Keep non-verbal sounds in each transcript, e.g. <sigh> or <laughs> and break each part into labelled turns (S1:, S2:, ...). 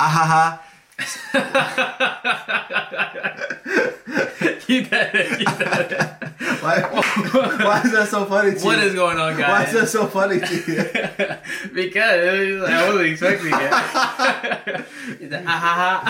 S1: Ahaha. <laughs>
S2: keep that in, keep that in. <laughs>
S1: Why, why is that so funny to
S2: What
S1: you?
S2: is going on, guys?
S1: Why is that so funny to you? <laughs>
S2: because was- I wasn't expecting it. Like, "Ha, ha,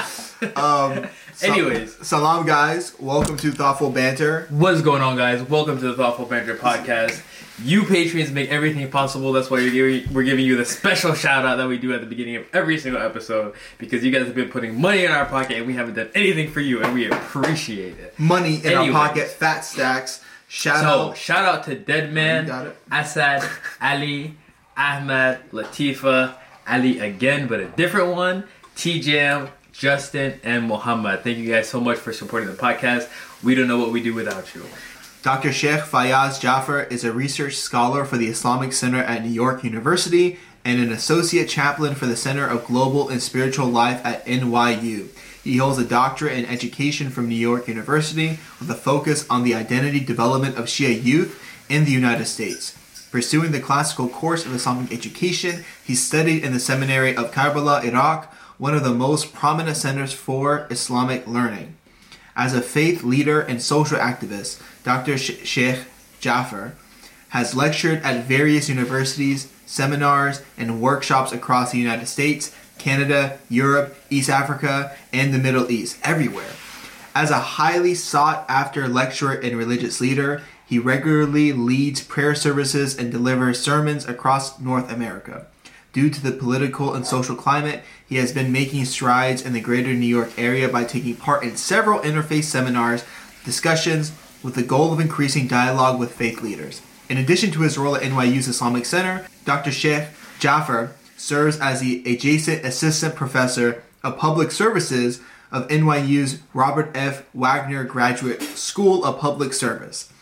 S2: ha."
S1: Um, so-
S2: Anyways.
S1: salam guys. Welcome to Thoughtful Banter.
S2: What is going on, guys? Welcome to the Thoughtful Banter podcast. You patrons make everything possible. That's why giving, we're giving you the special shout out that we do at the beginning of every single episode because you guys have been putting money in our pocket and we haven't done anything for you and we appreciate it.
S1: Money in
S2: Anyways.
S1: our pocket. Fat stacks. Shout
S2: So,
S1: out.
S2: shout out to Dead Man,
S1: You got it.
S2: Asad, Ali, Ahmed, Latifa, Ali again, but a different one, T Jam, Justin, and Muhammad. Thank you guys so much for supporting the podcast. We don't know what we do without you.
S1: Dr. Sheikh Fayaz Jaffer is a research scholar for the Islamic Center at New York University and an associate chaplain for the Center of Global and Spiritual Life at NYU. He holds a doctorate in education from New York University with a focus on the identity development of Shia youth in the United States. Pursuing the classical course of Islamic education, he studied in the seminary of Karbala, Iraq, one of the most prominent centers for Islamic learning. As a faith leader and social activist, Dr. Sheikh Jaffer has lectured at various universities, seminars, and workshops across the United States, Canada, Europe, East Africa, and the Middle East, everywhere. As a highly sought after lecturer and religious leader, he regularly leads prayer services and delivers sermons across North America. Due to the political and social climate, he has been making strides in the greater New York area by taking part in several interfaith seminars, discussions, with the goal of increasing dialogue with faith leaders. In addition to his role at NYU's Islamic Center, Dr. Sheikh Jaffer serves as the adjacent assistant professor of public services of NYU's Robert F. Wagner Graduate School of Public Service.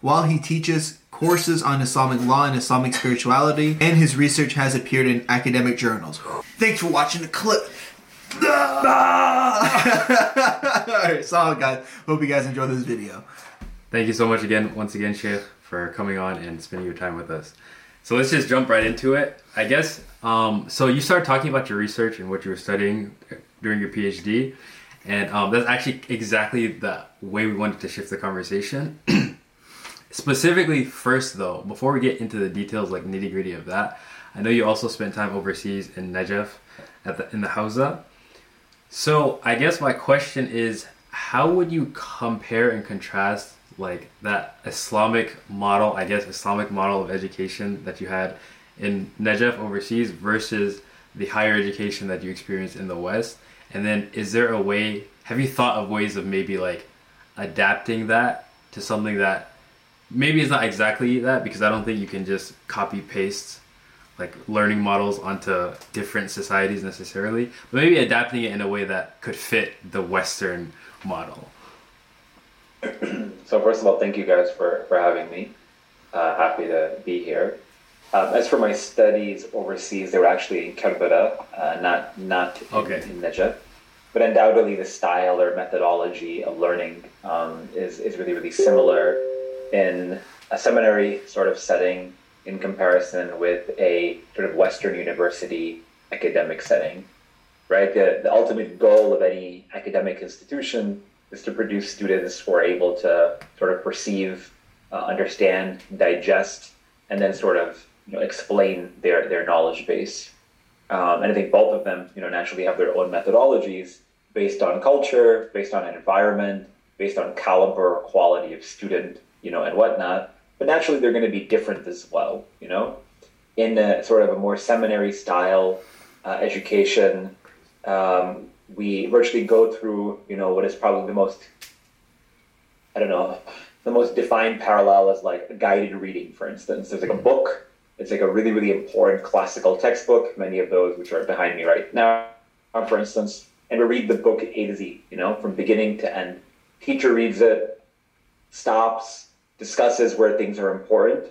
S1: While he teaches courses on Islamic law and Islamic spirituality, and his research has appeared in academic journals. Thanks for watching the clip. <laughs> Alright, so guys, hope you guys enjoy this video.
S2: Thank you so much again, once again, Sheikh, for coming on and spending your time with us. So let's just jump right into it. I guess. Um, so you started talking about your research and what you were studying during your PhD, and um, that's actually exactly the way we wanted to shift the conversation. <clears throat> Specifically, first though, before we get into the details, like nitty gritty of that, I know you also spent time overseas in Najaf, at the in the Hawza. So I guess my question is, how would you compare and contrast like that Islamic model, I guess Islamic model of education that you had in Najaf overseas versus the higher education that you experienced in the West? And then is there a way have you thought of ways of maybe like adapting that to something that maybe it's not exactly that because I don't think you can just copy paste like learning models onto different societies necessarily, but maybe adapting it in a way that could fit the Western model.
S3: So first of all, thank you guys for, for having me. Uh, happy to be here. Um, as for my studies overseas, they were actually in Karbala, uh, not not in,
S2: Okay.
S3: in Najaf. But undoubtedly, the style or methodology of learning um, is is really really similar in a seminary sort of setting in comparison with a sort of Western university academic setting. Right. The the ultimate goal of any academic institution is to produce students who are able to sort of perceive, uh, understand, digest, and then sort of you know, explain their, their knowledge base. Um, and I think both of them, you know, naturally have their own methodologies based on culture, based on an environment, based on caliber, quality of student, you know, and whatnot. But naturally, they're going to be different as well, you know. In a sort of a more seminary style uh, education, um, we virtually go through, you know, what is probably the most, I don't know, the most defined parallel is like a guided reading, for instance. There's like a book. It's like a really, really important classical textbook. Many of those which are behind me right now, for instance, and we read the book A to Z, you know, from beginning to end. Teacher reads it, stops, discusses where things are important,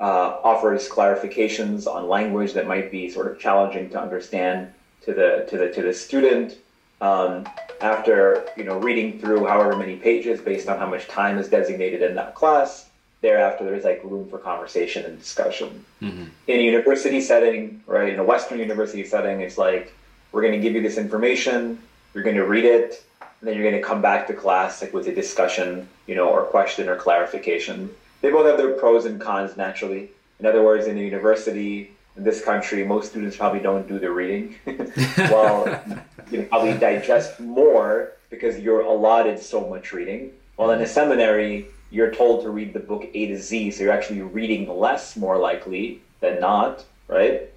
S3: uh, offers clarifications on language that might be sort of challenging to understand to the to the to the student. Um, after you know reading through however many pages based on how much time is designated in that class, thereafter there's like room for conversation and discussion. In a university setting, right, in a Western university setting, it's like
S4: we're going to give you this information, you're going to read it, and then you're going to come back to class like with a discussion, you know, or question or clarification. They both have their pros and cons naturally. In other words, in a university in this country, most students probably don't do the reading. <laughs> well, you probably digest more because you're allotted so much reading. While in a seminary, you're told to read the book A to Z, so you're actually reading less, more likely than not, right?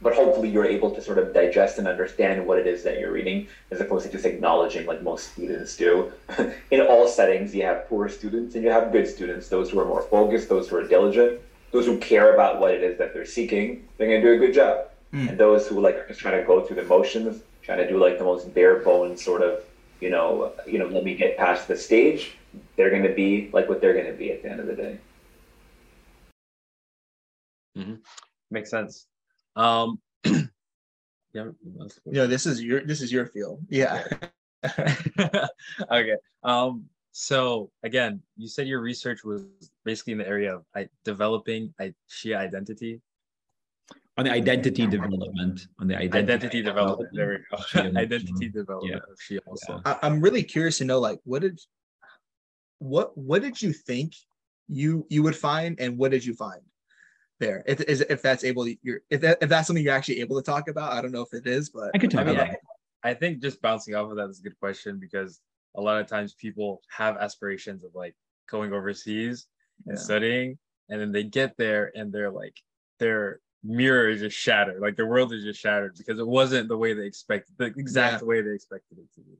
S4: But hopefully, you're able to sort of digest and understand what it is that you're reading, as opposed to just acknowledging like most students do. <laughs> in all settings, you have poor students and you have good students, those who are more focused, those who are diligent, those who care about what it is that they're seeking, they're going to do a good job. Mm. And those who like are just trying to go through the motions, trying to do like the most bare bones sort of, you know, you know, let me get past the stage, they're going to be like what they're going to be at the end of the day.
S2: Mm-hmm. Makes sense. Um, <clears throat>
S5: yeah, yeah. This is your this is your field. Yeah. <laughs>
S2: okay. Um. So again, you said your research was basically in the area of I, developing I, Shia identity.
S3: On the identity development, on the
S2: identity, identity development. There we go. <laughs> identity development yeah. of Shia also.
S5: I, I'm really curious to know, like, what did what what did you think you you would find, and what did you find? There if if that's able to you're if, that, if that's something you're actually able to talk about i don't know if it is but
S3: i could talk I mean, about
S2: I, I think just bouncing off of that is a good question because a lot of times people have aspirations of like going overseas and yeah. studying and then they get there and they're like their mirror is just shattered like their world is just shattered because it wasn't the way they expected the exact yeah. way they expected it to be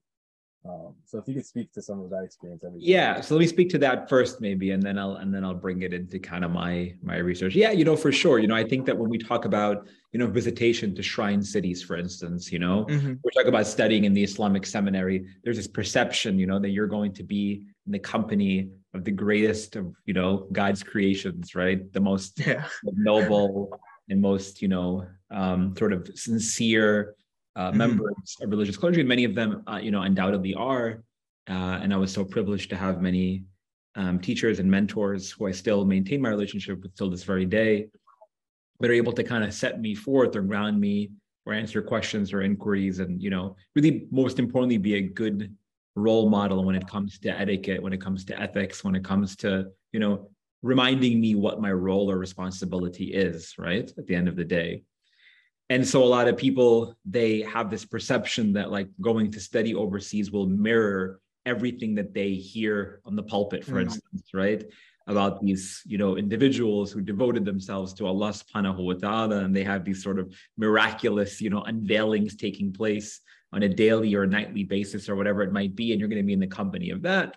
S2: um, so if you could speak to some of that experience,
S3: yeah. So let me speak to that first, maybe, and then I'll and then I'll bring it into kind of my my research. Yeah, you know, for sure. You know, I think that when we talk about you know visitation to shrine cities, for instance, you know, mm-hmm. we're talking about studying in the Islamic seminary. There's this perception, you know, that you're going to be in the company of the greatest of you know God's creations, right? The most yeah. noble and most you know um, sort of sincere uh, mm-hmm. members of religious clergy. Many of them, uh, you know, undoubtedly are. Uh, and I was so privileged to have many um, teachers and mentors who I still maintain my relationship with till this very day, that are able to kind of set me forth or ground me or answer questions or inquiries, and you know, really most importantly, be a good role model when it comes to etiquette, when it comes to ethics, when it comes to you know reminding me what my role or responsibility is. Right at the end of the day and so a lot of people they have this perception that like going to study overseas will mirror everything that they hear on the pulpit for mm-hmm. instance right about these you know individuals who devoted themselves to allah subhanahu wa ta'ala and they have these sort of miraculous you know unveilings taking place on a daily or nightly basis or whatever it might be and you're going to be in the company of that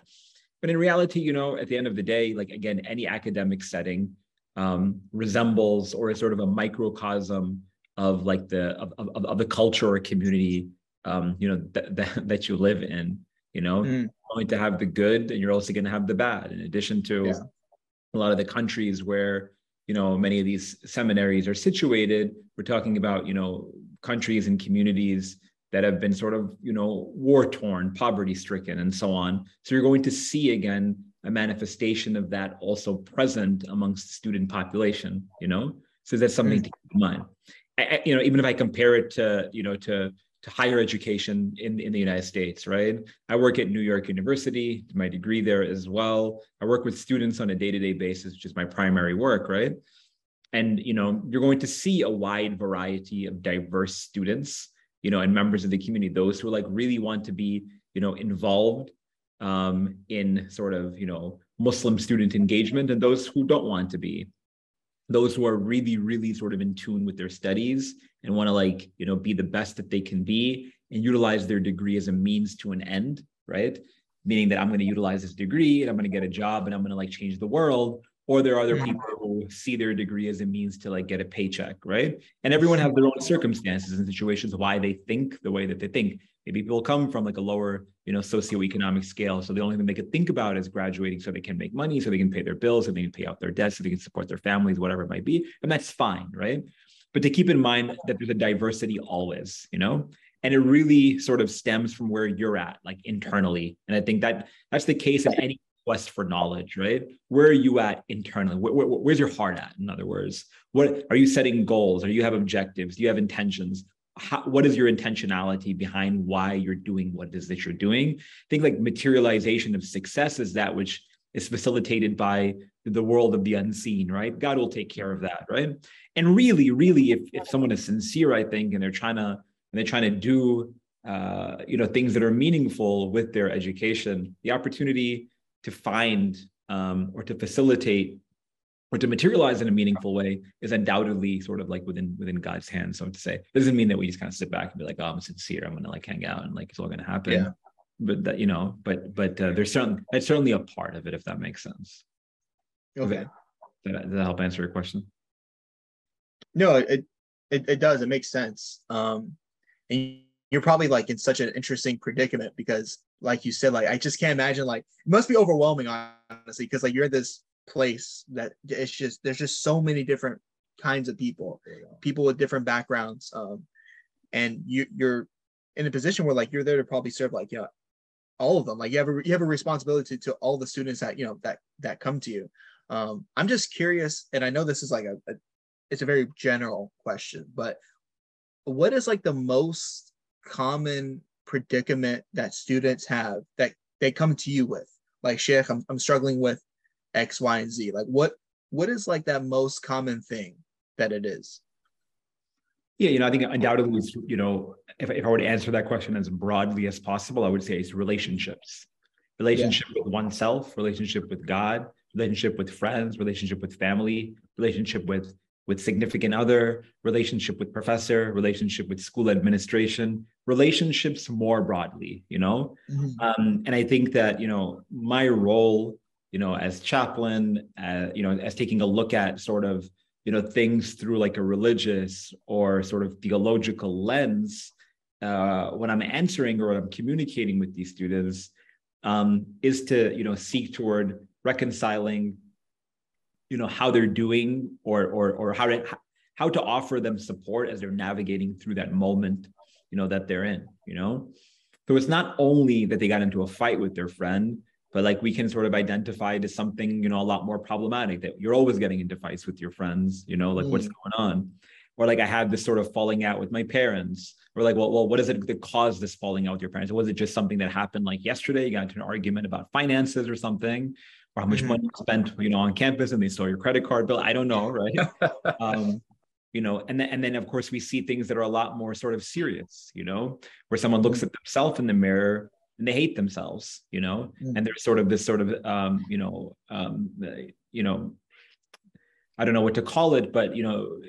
S3: but in reality you know at the end of the day like again any academic setting um, resembles or is sort of a microcosm of like the of, of, of the culture or community um, you know that, that, <laughs> that you live in you know mm. going to have the good and you're also going to have the bad in addition to yeah. a lot of the countries where you know many of these seminaries are situated we're talking about you know countries and communities that have been sort of you know war torn poverty stricken and so on so you're going to see again a manifestation of that also present amongst the student population you know so that's something mm. to keep in mind I, you know, even if I compare it to, you know, to to higher education in, in the United States, right? I work at New York University, my degree there as well. I work with students on a day-to-day basis, which is my primary work, right? And you know, you're going to see a wide variety of diverse students, you know, and members of the community, those who like really want to be, you know, involved um, in sort of, you know, Muslim student engagement, and those who don't want to be those who are really really sort of in tune with their studies and want to like you know be the best that they can be and utilize their degree as a means to an end right? Meaning that i'm going to utilize this degree and i'm going to get a job and i'm going to like change the world or there are other people who see their degree as a means to like get a paycheck right? And everyone has their own circumstances and situations why they think the way that they think maybe people come from like a lower you know socioeconomic scale so the only thing they could think about is graduating so they can make money so they can pay their bills so they can pay out their debts so they can support their families whatever it might be and that's fine right? But to keep in mind that there's a diversity always you know? And it really sort of stems from where you're at like internally and i think that that's the case in any quest for knowledge right? Where are you at internally? Where, where, where's your heart at in other words? What are you setting goals? Are you have objectives? Do you have intentions how, what is your intentionality behind why you're doing what it is that you're doing? I think like materialization of success is that which is facilitated by the world of the unseen, right? God will take care of that, right? And really, really, if, if someone is sincere, I think, and they're trying to and they're trying to do uh, you know things that are meaningful with their education, the opportunity to find um, or to facilitate or to materialize in a meaningful way is undoubtedly sort of like within within God's hands, so to say. It doesn't mean that we just kind of sit back and be like, "Oh, I'm sincere. I'm gonna like hang out and like it's all gonna happen." Yeah. But that you know, but but uh, there's certainly that's certainly a part of it, if that makes sense.
S1: Okay.
S3: Does that, does that help answer your question?
S1: No, it, it it does. It makes sense. Um, and you're probably like in such an interesting predicament because, like you said, like I just can't imagine. Like it must be overwhelming, honestly, because like you're in this place that it's just there's just so many different kinds of people, people with different backgrounds, um, and you you're in a position where like you're there to probably serve like you know all of them. Like you have a you have a responsibility to, to all the students that you know that that come to you. Um, I'm just curious, and I know this is like a, a it's a very general question, but what is like the most common predicament that students have that they come to you with? Like Sheikh, I'm, I'm struggling with X, Y, and Z. Like what what is like that most common thing that it is?
S3: Yeah, you know, I think undoubtedly, you know, if, if I were to answer that question as broadly as possible, I would say it's relationships, relationship yeah. with oneself, relationship with God, relationship with friends, relationship with family, relationship with with significant other, relationship with professor, relationship with school administration, relationships more broadly, you know. Mm-hmm. Um, and I think that you know my role, you know, as chaplain, uh, you know, as taking a look at sort of you know things through like a religious or sort of theological lens uh, when I'm answering or I'm communicating with these students um, is to you know seek toward reconciling you know how they're doing or or or how to how to offer them support as they're navigating through that moment you know that they're in you know? So it's not only that they got into a fight with their friend but like we can sort of identify it as something you know a lot more problematic that you're always getting into fights with your friends you know like mm. what's going on or like i had this sort of falling out with my parents or like well, well what is it that caused this falling out with your parents was it just something that happened like yesterday you got into an argument about finances or something or how much mm-hmm. money you spent, you know, on campus and they saw your credit card bill. I don't know, right? <laughs> um, you know, and then and then of course we see things that are a lot more sort of serious, you know, where someone looks mm-hmm. at themselves in the mirror and they hate themselves, you know, mm-hmm. and there's sort of this sort of um, you know, um, you know, I don't know what to call it, but you know,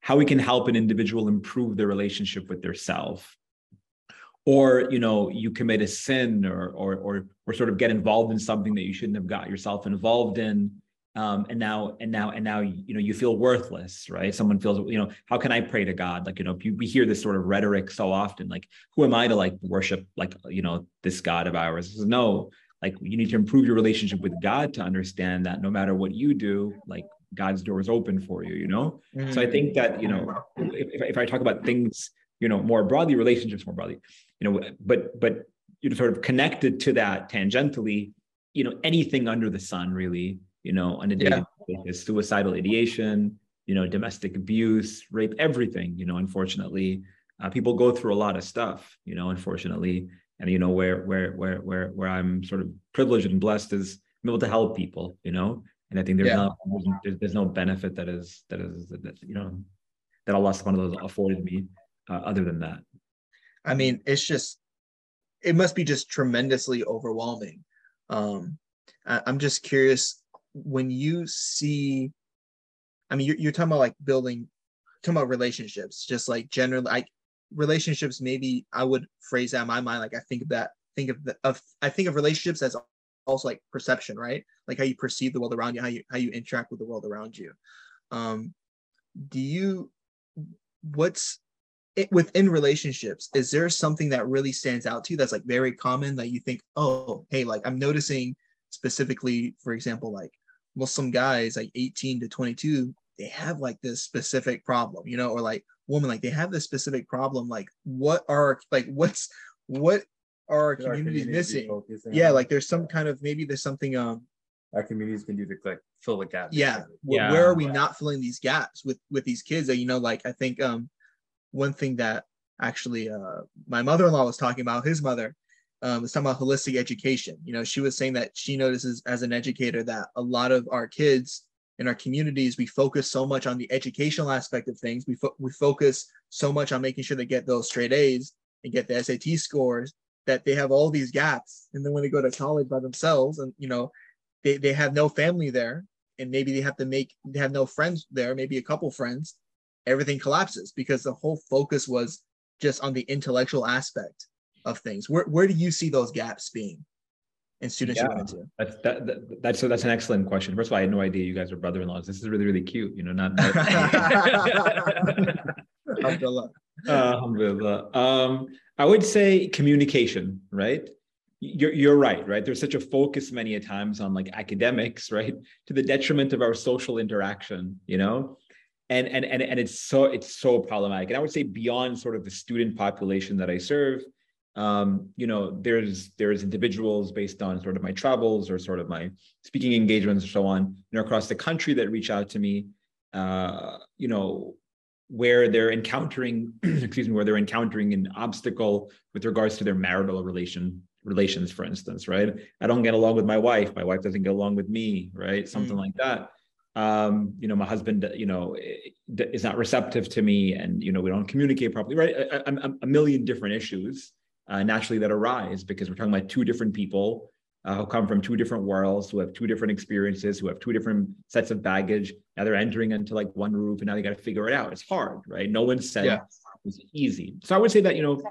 S3: how we can help an individual improve their relationship with their self. Or you know you commit a sin or or or or sort of get involved in something that you shouldn't have got yourself involved in um, and now and now and now you know you feel worthless right? Someone feels you know how can i pray to god? Like you know we hear this sort of rhetoric so often like who am i to like worship like you know this god of ours? No like you need to improve your relationship with god to understand that no matter what you do like god's door is open for you you know? Mm-hmm. so i think that you know if, if i talk about things you know more broadly relationships more broadly you know but but you know sort of connected to that tangentially you know anything under the sun really you know on a daily yeah. basis suicidal ideation you know domestic abuse rape everything you know unfortunately uh, people go through a lot of stuff you know unfortunately and you know where where where where where i'm sort of privileged and blessed is i'm able to help people you know and i think there's yeah. no there's, there's, no benefit that is that is that you know that allah subhanahu wa ta'ala afforded me uh, other than that
S1: I mean, it's just it must be just tremendously overwhelming. Um, I, am just curious when you see. I mean, you're, you're talking about like building, talking about relationships, just like generally, like relationships. Maybe I would phrase that in my mind. Like I think of that. Think of the of I think of relationships as also like perception, right? Like how you perceive the world around you, how you how you interact with the world around you. Um, do you? What's it, within relationships, is there something that really stands out to you that's like very common that you think, oh, hey, like I'm noticing specifically, for example, like Muslim guys like 18 to 22, they have like this specific problem, you know, or like woman, like they have this specific problem. Like, what are like what's what are our communities missing? Yeah, like there's some kind of maybe there's something um
S2: our communities can do to like fill the gap.
S1: Yeah. yeah. Where are we not filling these gaps with with these kids that you know, like I think um one thing that actually uh, my mother-in-law was talking about, his mother, um, was talking about holistic education. You know, she was saying that she notices as an educator that a lot of our kids in our communities, we focus so much on the educational aspect of things. We, fo- we focus so much on making sure they get those straight A's and get the SAT scores that they have all these gaps. And then when they go to college by themselves and, you know, they, they have no family there and maybe they have to make, they have no friends there, maybe a couple friends, everything collapses because the whole focus was just on the intellectual aspect of things. Where, where do you see those gaps being? in students yeah, you went into?
S3: That's that, that, that's so that's an excellent question. First of all, I had no idea you guys are brother-in-laws. This is really really cute. You know, not. not <laughs> <laughs> Alhamdulillah. Uh, Alhamdulillah. Um, I would say communication, right? You're you're right, right? There's such a focus many a times on like academics, right, to the detriment of our social interaction. You know, and and and and it's so it's so problematic. And I would say beyond sort of the student population that I serve um, you know, there's there's individuals based on sort of my travels or sort of my speaking engagements or so on, you know, across the country that reach out to me, uh, you know, where they're encountering, <clears throat> excuse me, where they're encountering an obstacle with regards to their marital relation relations, for instance, right? I don't get along with my wife, my wife doesn't get along with me, right? Something mm. like that. Um, you know, my husband, you know, is not receptive to me, and you know, we don't communicate properly, right? A, a, a million different issues uh, naturally that arise because we're talking about two different people uh, who come from two different worlds, who have two different experiences, who have two different sets of baggage. Now they're entering into like one roof, and now they got to figure it out. It's hard, right? No one said yeah. it's easy. So I would say that you know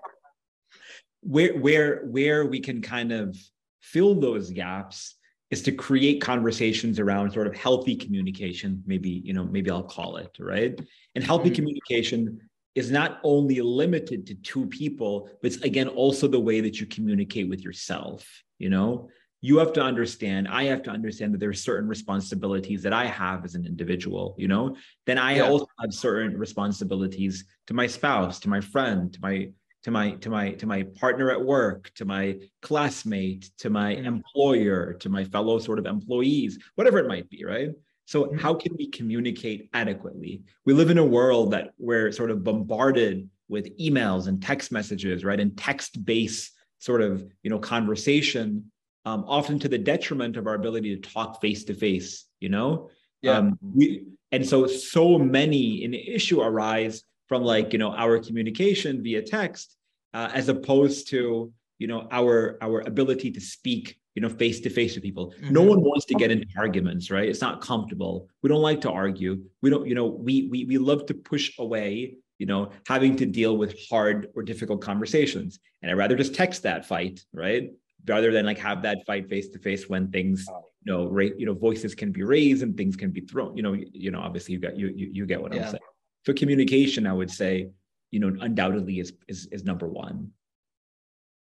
S3: where where where we can kind of fill those gaps is to create conversations around sort of healthy communication maybe you know maybe i'll call it right and healthy mm-hmm. communication is not only limited to two people, but it's again also the way that you communicate with yourself. You know, you have to understand, I have to understand that there are certain responsibilities that I have as an individual, you know, then I yeah. also have certain responsibilities to my spouse, to my friend, to my to my to my to my partner at work to my classmate to my mm-hmm. employer to my fellow sort of employees whatever it might be right so mm-hmm. how can we communicate adequately? We live in a world that we're sort of bombarded with emails and text messages, right? And text-based sort of you know conversation, um, often to the detriment of our ability to talk face to face. You know, yeah. Um, we and so so many an issue arise from like you know our communication via text uh, as opposed to you know our our ability to speak you know, face to face with people. Mm-hmm. No one wants to get into arguments, right? It's not comfortable. We don't like to argue. We don't, you know, we we we love to push away, you know, having to deal with hard or difficult conversations. And I'd rather just text that fight, right? Rather than like have that fight face to face when things, you know, ra- you know, voices can be raised and things can be thrown. You know, you, you know, obviously you got you you, you get what yeah. I'm saying. So communication, I would say, you know, undoubtedly is is is number one.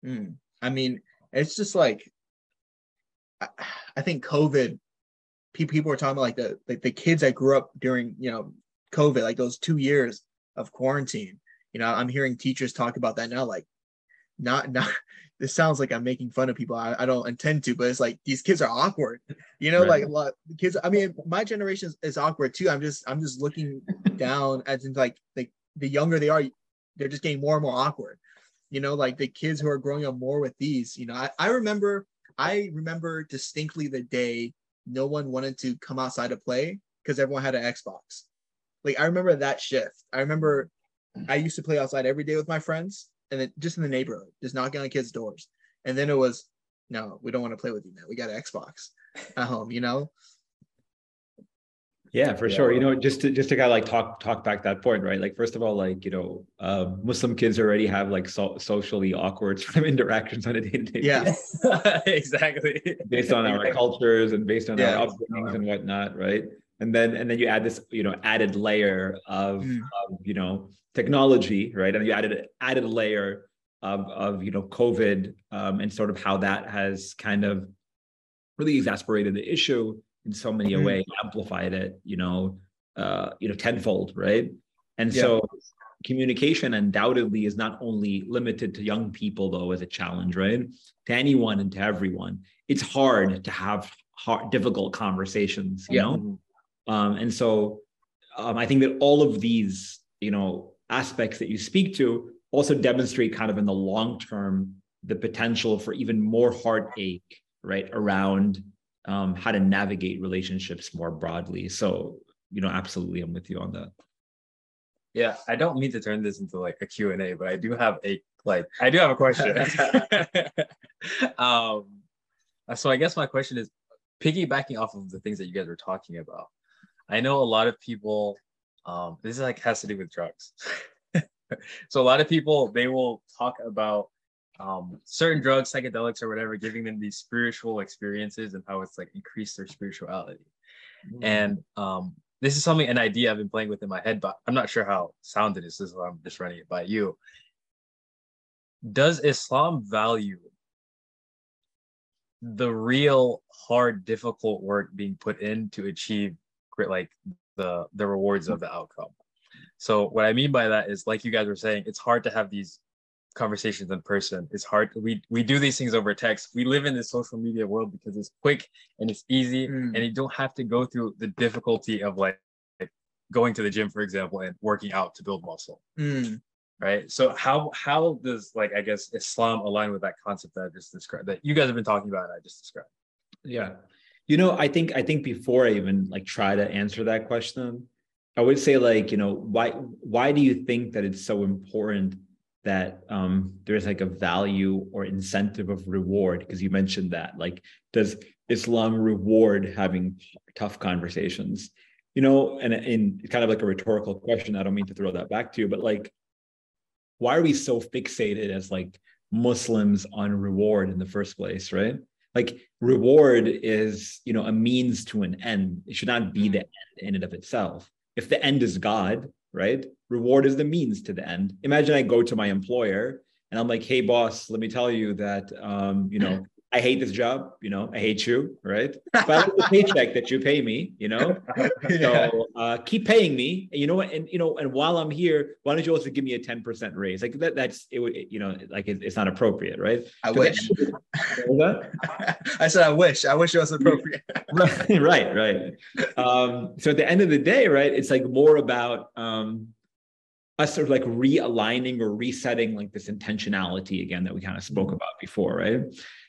S1: Mm. I mean, it's just like I think COVID, people were talking about like the like the kids that grew up during you know COVID, like those two years of quarantine. You know, I'm hearing teachers talk about that now. Like, not not. <laughs> This sounds like I'm making fun of people. I, I don't intend to, but it's like these kids are awkward. You know, right. like a lot kids. I mean, my generation is, is awkward too. I'm just I'm just looking <laughs> down as in like like the younger they are, they're just getting more and more awkward. You know, like the kids who are growing up more with these. You know, I, I remember I remember distinctly the day no one wanted to come outside to play because everyone had an Xbox. Like I remember that shift. I remember I used to play outside every day with my friends and then just in the neighborhood, just knocking on kids' doors. And then it was, no, we don't want to play with you, man. We got an Xbox at <laughs> home, um, you know?
S3: Yeah, for yeah. sure. You know, just to just to kind of like talk talk back that point, right? Like first of all, like you know, uh, Muslim kids already have like so, socially awkward <laughs> sort of interactions on a day to day.
S1: Yeah, <laughs> exactly.
S3: Based on our cultures and based on yeah. our upbringings and whatnot, right? And then and then you add this you know added layer of, mm. of you know technology, right? And you added added layer of of you know COVID um, and sort of how that has kind of really exasperated the issue in so many mm-hmm. ways, amplified it, you know, uh, you know, tenfold, right? And yeah. so communication undoubtedly is not only limited to young people though as a challenge, right? To anyone and to everyone. It's hard to have hard, difficult conversations, you yeah. know? Um, and so um, I think that all of these, you know, aspects that you speak to also demonstrate kind of in the long term the potential for even more heartache, right, around um, how to navigate relationships more broadly. So, you know, absolutely, I'm with you on that.
S2: Yeah, I don't mean to turn this into like a Q&A, but I do have a like I do have a question. <laughs> <laughs> um so I guess my question is piggybacking off of the things that you guys were talking about. I know a lot of people um this is like has to do with drugs. <laughs> so a lot of people they will talk about um, certain drugs, psychedelics, or whatever, giving them these spiritual experiences and how it's like increased their spirituality. Mm. And um, this is something, an idea I've been playing with in my head, but I'm not sure how sound it is. This is why I'm just running it by you. Does Islam value the real hard, difficult work being put in to achieve like the the rewards of the outcome? So what I mean by that is, like you guys were saying, it's hard to have these conversations in person. It's hard. We we do these things over text. We live in this social media world because it's quick and it's easy, mm. and you don't have to go through the difficulty of like, like, going to the gym, for example, and working out to build muscle. Mm. Right. So how how does like I guess Islam align with that concept that I just described that you guys have been talking about and I just described?
S3: Yeah. You know, I think I think before I even like try to answer that question, I would say like, you know, why why do you think that it's so important that um, there's like a value or incentive of reward because you mentioned that like does islam reward having tough conversations? You know and in kind of like a rhetorical question i don't mean to throw that back to you but like why are we so fixated as like muslims on reward in the first place right? Like reward is you know a means to an end. It should not be the end in and of itself. If the end is god right? Reward is the means to the end. Imagine I go to my employer and I'm like, hey, boss, let me tell you that, um, you know, I hate this job, you know, I hate you, right? <laughs> But I like the paycheck that you pay me, you know. <laughs> yeah. So uh, keep paying me, you know, and you know, and while I'm here, why don't you also give me a ten percent raise? Like that, that's it. Would you know, like it, it's not appropriate, right?
S1: I wish. <laughs> I said I wish. I wish it was appropriate.
S3: right, right, right. Um, so at the end of the day, right, it's like more about um, us sort of like realigning or resetting like this intentionality again that we kind of spoke mm-hmm. about before, right?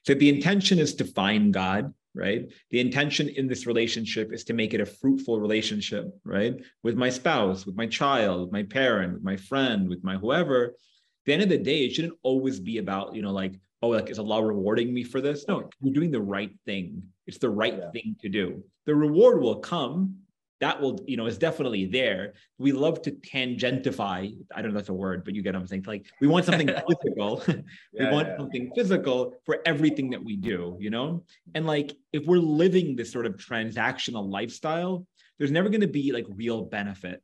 S3: So the intention is to find God, right? The intention in this relationship is to make it a fruitful relationship, right? With my spouse, with my child, with my parent, with my friend, with my whoever. At the end of the day, it shouldn't always be about, you know, like, oh, like, is Allah rewarding me for this? No, you're doing the right thing. It's the right yeah. thing to do. The reward will come that will, you know, is definitely there. We love to tangentify. I don't know if that's a word, but you get what I'm saying. Like we want something <laughs> physical. <laughs> we yeah, want yeah. something physical for everything that we do, you know? And like if we're living this sort of transactional lifestyle, there's never going to be like real benefit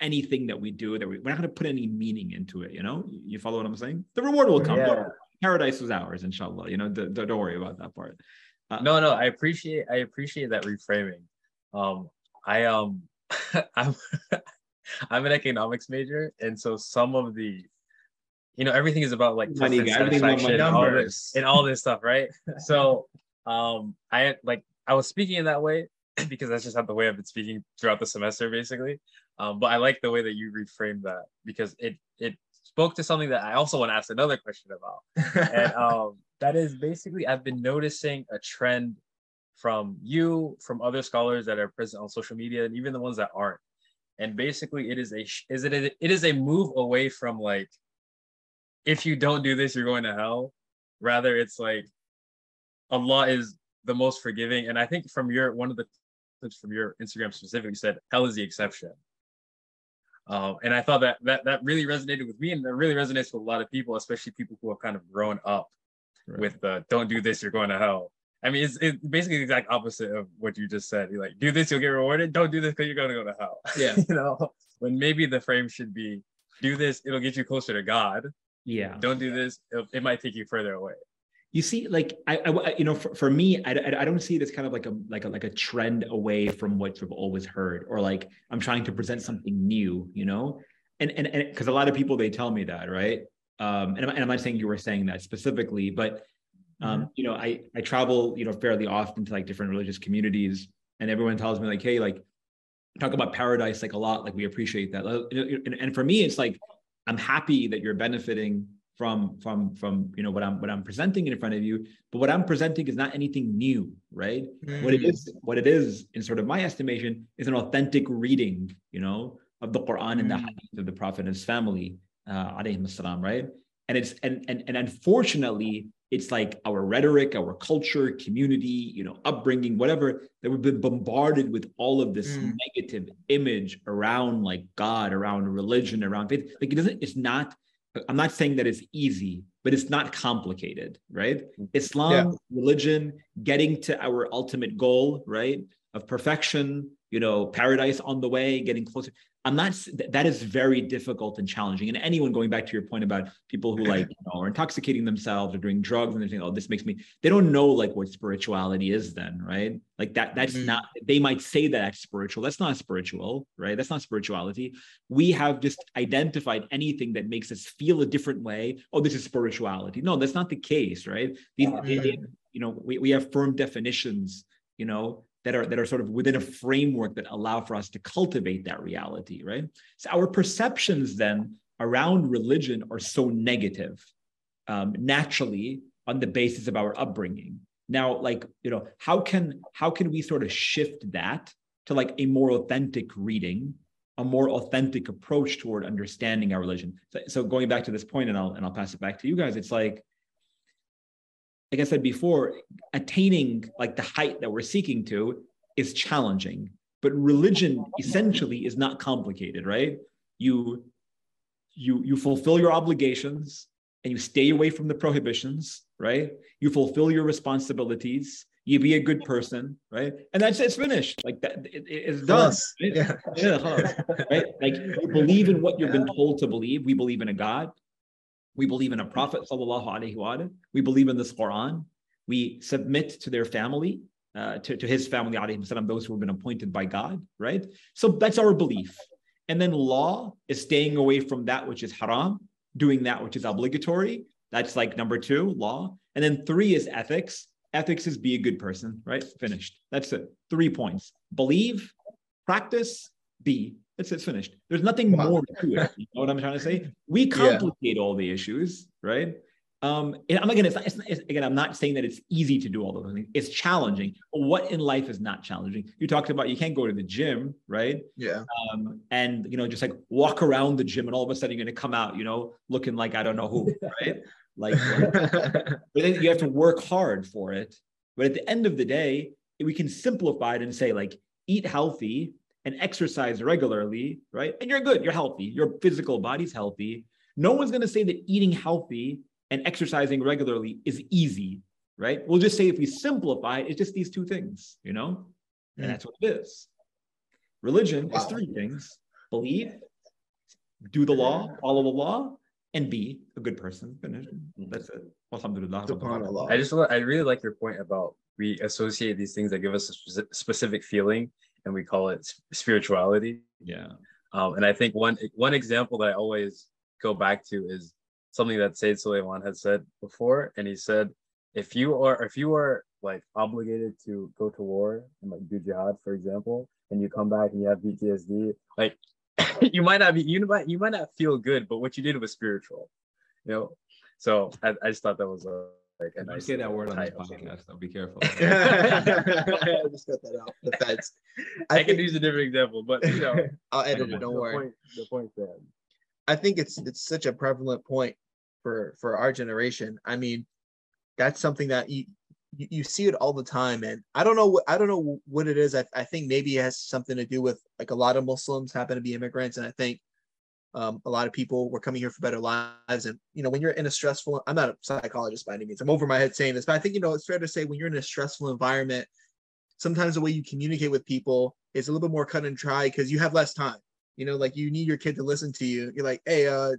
S3: anything that we do that we, are not going to put any meaning into it you know you follow what i'm saying the reward will come yeah. paradise is ours inshallah you know don't, don't worry about that part
S2: uh, no no i appreciate i appreciate that reframing um I um <laughs> I'm <laughs> I'm an economics major, and so some of the you know everything is about like money, satisfaction and all, this, and all this stuff, right? <laughs> so um I like I was speaking in that way <clears throat> because that's just how the way I've been speaking throughout the semester, basically. Um, but I like the way that you reframed that because it it spoke to something that I also want to ask another question about, and um, that is basically I've been noticing a trend from you, from other scholars that are present on social media, and even the ones that aren't. And basically, it is a is it a, it is a move away from like, if you don't do this, you're going to hell. Rather, it's like, Allah is the most forgiving. And I think from your one of the clips from your Instagram specifically said, hell is the exception. Um, and I thought that that that really resonated with me, and that really resonates with a lot of people, especially people who have kind of grown up right. with the "don't do this, you're going to hell." I mean, it's, it's basically the exact opposite of what you just said. You're like, do this, you'll get rewarded. Don't do this because you're gonna go to hell. <laughs>
S3: Yeah.
S2: you know, when maybe the frame should be, do this, it'll get you closer to God.
S3: Yeah.
S2: Don't do this, it might take you further away.
S3: You see, like I, I you know, for, for me, I, I don't see it as kind of like a like a like a trend away from what you've always heard, or like I'm trying to present something new, you know, and and and because a lot of people they tell me that, right? Um, and I'm, and I'm not saying you were saying that specifically, but um, mm-hmm. you know, I I travel, you know, fairly often to like different religious communities, and everyone tells me like, hey, like talk about paradise like a lot, like we appreciate that. And, and for me, it's like I'm happy that you're benefiting from from from you know what I'm what I'm presenting in front of you. But what I'm presenting is not anything new, right? Mm. What it mm. what it is, in sort of my estimation, is an authentic reading, you know, of the Quran mm. and the mm. Hadith of the Prophet and his family, uh, right? And it's and and and unfortunately, it's like our rhetoric, our culture, community, you know, upbringing, whatever, that we've been bombarded with all of this mm. negative image around like God, around religion, around faith. Like it doesn't, it's not I'm not saying that it's easy, but it's not complicated, right? Mm-hmm. Islam, yeah. religion, getting to our ultimate goal, right? Of perfection, you know, paradise on the way, getting closer. I'm not that is very difficult and challenging. And anyone going back to your point about people who like you know, are intoxicating themselves or doing drugs and they're saying, "Oh, this makes me," they don't know like what spirituality is. Then, right? Like that. That's mm-hmm. not. They might say that that's spiritual. That's not spiritual, right? That's not spirituality. We have just identified anything that makes us feel a different way. Oh, this is spirituality. No, that's not the case, right? These, mm-hmm. you know, we, we have firm definitions. You know, that are that are sort of within a framework that allow for us to cultivate that reality right? So our perceptions then around religion are so negative um, naturally on the basis of our upbringing. Now like you know how can how can we sort of shift that to like a more authentic reading a more authentic approach toward understanding our religion? So, so going back to this point and i'll and i'll pass it back to you guys it's like like I said before, attaining like the height that we're seeking to is challenging. But religion essentially is not complicated, right? You you you fulfill your obligations and you stay away from the prohibitions, right? You fulfill your responsibilities. You be a good person, right? And that's it's finished. Like that, it, it's done. Right? Yeah, yeah right. Like you believe in what you've been told to believe. We believe in a God. We believe in a prophet, sallallahu alaihi wasallam. We believe in this Quran. We submit to their family, uh, to, to his family, alaihi those who have been appointed by God, right? So that's our belief. And then law is staying away from that which is haram, doing that which is obligatory. That's like number two, law. And then three is ethics. Ethics is be a good person, right? Finished. That's it. Three points. Believe, practice, be. It's, it's finished. There's nothing wow. more to it. You know what I'm trying to say? We complicate yeah. all the issues, right? Um, and I'm again, it's, not, it's, it's, again, I'm not saying that it's easy to do all those things. It's challenging. What in life is not challenging? You talked about you can't go to the gym, right?
S1: Yeah.
S3: Um, and you know, just like walk around the gym, and all of a sudden you're going to come out, you know, looking like I don't know who, right? <laughs> like, but then you have to work hard for it. But at the end of the day, we can simplify it and say like, eat healthy, and exercise regularly, right? And you're good, you're healthy, your physical body's healthy. No one's going to say that eating healthy and exercising regularly is easy, right? We'll just say if we simplify it, it's just these two things, you know? And mm. that's what it is. Religion wow. is three things believe, do the law, follow the law, and be a good person. Finish. That's it. Alhamdulillah.
S2: I just I really like your point about we associate these things that give us a specific feeling and we call it spirituality.
S3: Yeah.
S2: Um, and I think one one example that I always go back to is something that Sayyid Suleiman had said before, and he said, if you are if you are like obligated to go to war and like do jihad, for example, and you come back and you have PTSD, like <laughs> you might not be you might you might not feel good, but what you did was spiritual, you know. So I, I just thought that was a like a
S3: nice say that word on this podcast, though. Be careful. <laughs>
S1: I just got that out. The feds.
S2: I, I can use a different example, but you know, <laughs>
S1: I'll edit it. Don't
S2: the
S1: worry.
S2: Point, the point there.
S1: I think it's it's such a prevalent point for for our generation. I mean, that's something that you you, you see it all the time, and I don't know what I don't know what it is. I, I think maybe it has something to do with like a lot of Muslims happen to be immigrants, and I think um, a lot of people were coming here for better lives. And, you know, when you're in a stressful, I'm not a psychologist by any means, I'm over my head saying this, but I think, you know, it's fair to say when you're in a stressful environment, sometimes the way you communicate with people is a little bit more cut and dry because you have less time. You know, like you need your kid to listen to you. You're like, hey, uh,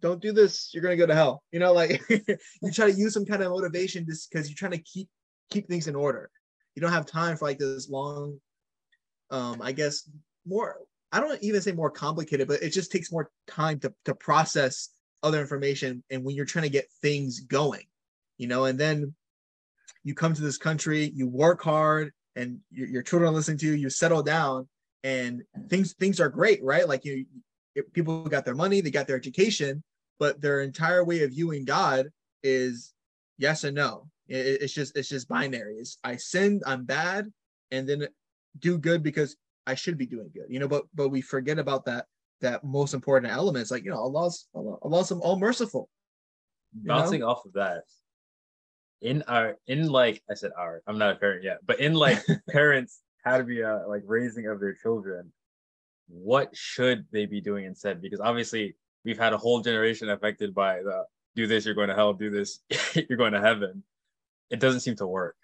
S1: don't do this, you're gonna go to hell. You know, like <laughs> you try to use some kind of motivation just because you're trying to keep keep things in order. You don't have time for like this long, um, I guess more I don't even say more complicated, but it just takes more time to, to process other information. And when you're trying to get things going, you know, and then you come to this country, you work hard, and your, your children are listening to you, you settle down, and things things are great, right? Like you, people got their money, they got their education, but their entire way of viewing God is yes and no. It, it's just it's just binary. It's I sinned, I'm bad, and then do good because I should be doing good. You know, but but we forget about that that most important elements. Like you know, Allah's Allah, Allah's all merciful.
S6: Bouncing know? off of that, in our in like I said our I'm not a parent yet, but in like <laughs> parents how to be a like raising of their children, what should they be doing instead? Because obviously we've had a whole generation affected by the do this, you're going to hell, do this, <laughs> you're going to heaven. It doesn't seem to work.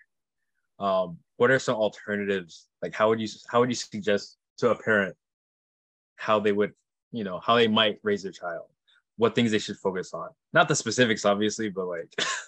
S6: Um, what are some alternatives? Like how would you how would you suggest to a parent how they would, you know, how they might raise their child? What things they should focus on? Not the specifics, obviously, but like <laughs>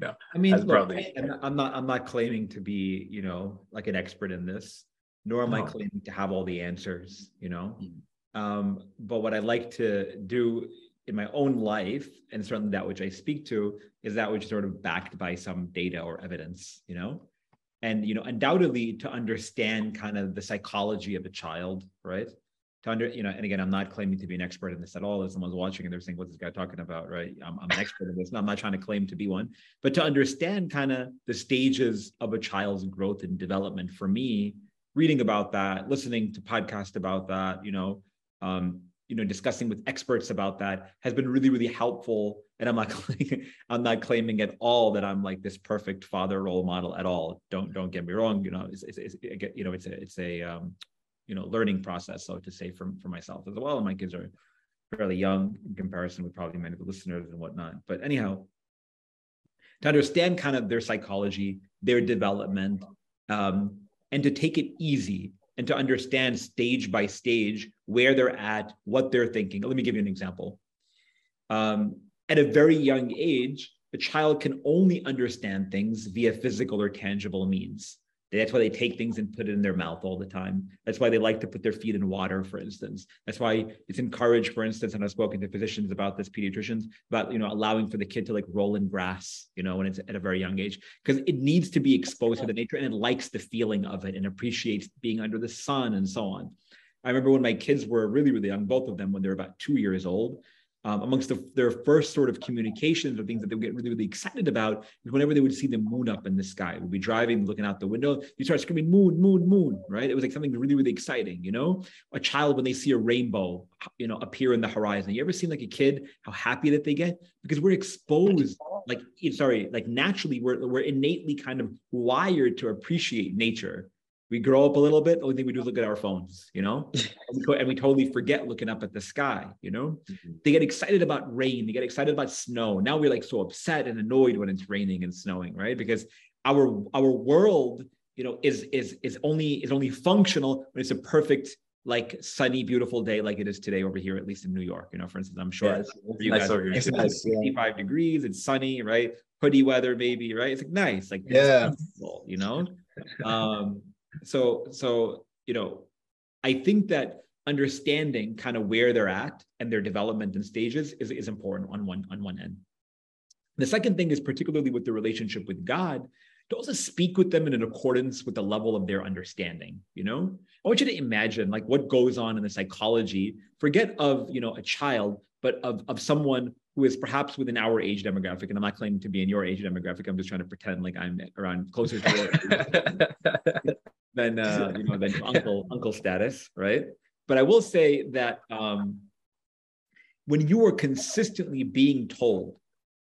S3: know, I mean, look, probably... I'm not I'm not claiming to be, you know, like an expert in this, nor am no. I claiming to have all the answers, you know. Mm-hmm. Um, but what I like to do in my own life, and certainly that which I speak to, is that which is sort of backed by some data or evidence, you know. And you know, undoubtedly, to understand kind of the psychology of a child, right? to under, you know, and again, I'm not claiming to be an expert in this at all. As someone's watching and they're saying, what's this guy talking about? Right. I'm, I'm an expert in this. I'm not trying to claim to be one, but to understand kind of the stages of a child's growth and development for me, reading about that, listening to podcasts about that, you know, um, you know, discussing with experts about that has been really, really helpful. And I'm not, <laughs> I'm not claiming at all that I'm like this perfect father role model at all. Don't, don't get me wrong. You know, it's, it's, it's you know, it's a, it's a, um, you know learning process so to say for, for myself as well and my kids are fairly young in comparison with probably many of the listeners and whatnot but anyhow to understand kind of their psychology their development um, and to take it easy and to understand stage by stage where they're at what they're thinking. Let me give you an example. Um, at a very young age a child can only understand things via physical or tangible means that's why they take things and put it in their mouth all the time. That's why they like to put their feet in water, for instance. That's why it's encouraged, for instance, and I've spoken to physicians about this, pediatricians, about you know allowing for the kid to like roll in grass, you know, when it's at a very young age, because it needs to be exposed to the nature and it likes the feeling of it and appreciates being under the sun and so on. I remember when my kids were really, really young, both of them, when they were about two years old, um, amongst the, their first sort of communications or things that they would get really, really excited about is whenever they would see the moon up in the sky. We'd be driving, looking out the window, you start screaming, moon, moon, moon, right? It was like something really, really exciting, you know? A child, when they see a rainbow, you know, appear in the horizon. You ever seen like a kid, how happy that they get? Because we're exposed, like, sorry, like naturally, we're, we're innately kind of wired to appreciate nature we grow up a little bit. The only thing we do is look at our phones, you know, and, we, totally forget looking up at the sky, you know. Mm-hmm. They get excited about rain. They get excited about snow. Now we're like so upset and annoyed when it's raining and snowing, right? Because our our world, you know, is is is only is only functional when it's a perfect like sunny, beautiful day like it is today over here, at least in New York. You know, for instance, I'm sure yeah, you nice guys, it's, it's 65 degrees, it's sunny, right? Hoodie weather, maybe, right? It's like nice, like
S1: yeah,
S3: you know. Um, so so you know i think that understanding kind of where they're at and their development and stages is, is important on one on one end the second thing is particularly with the relationship with god to also speak with them in accordance with the level of their understanding you know i want you to imagine like what goes on in the psychology forget of you know a child but of, of someone who is perhaps within our age demographic, and I'm not claiming to be in your age demographic. I'm just trying to pretend like I'm around closer to your <laughs> than uh, <laughs> you know than uncle uncle status, right? But I will say that um, when you are consistently being told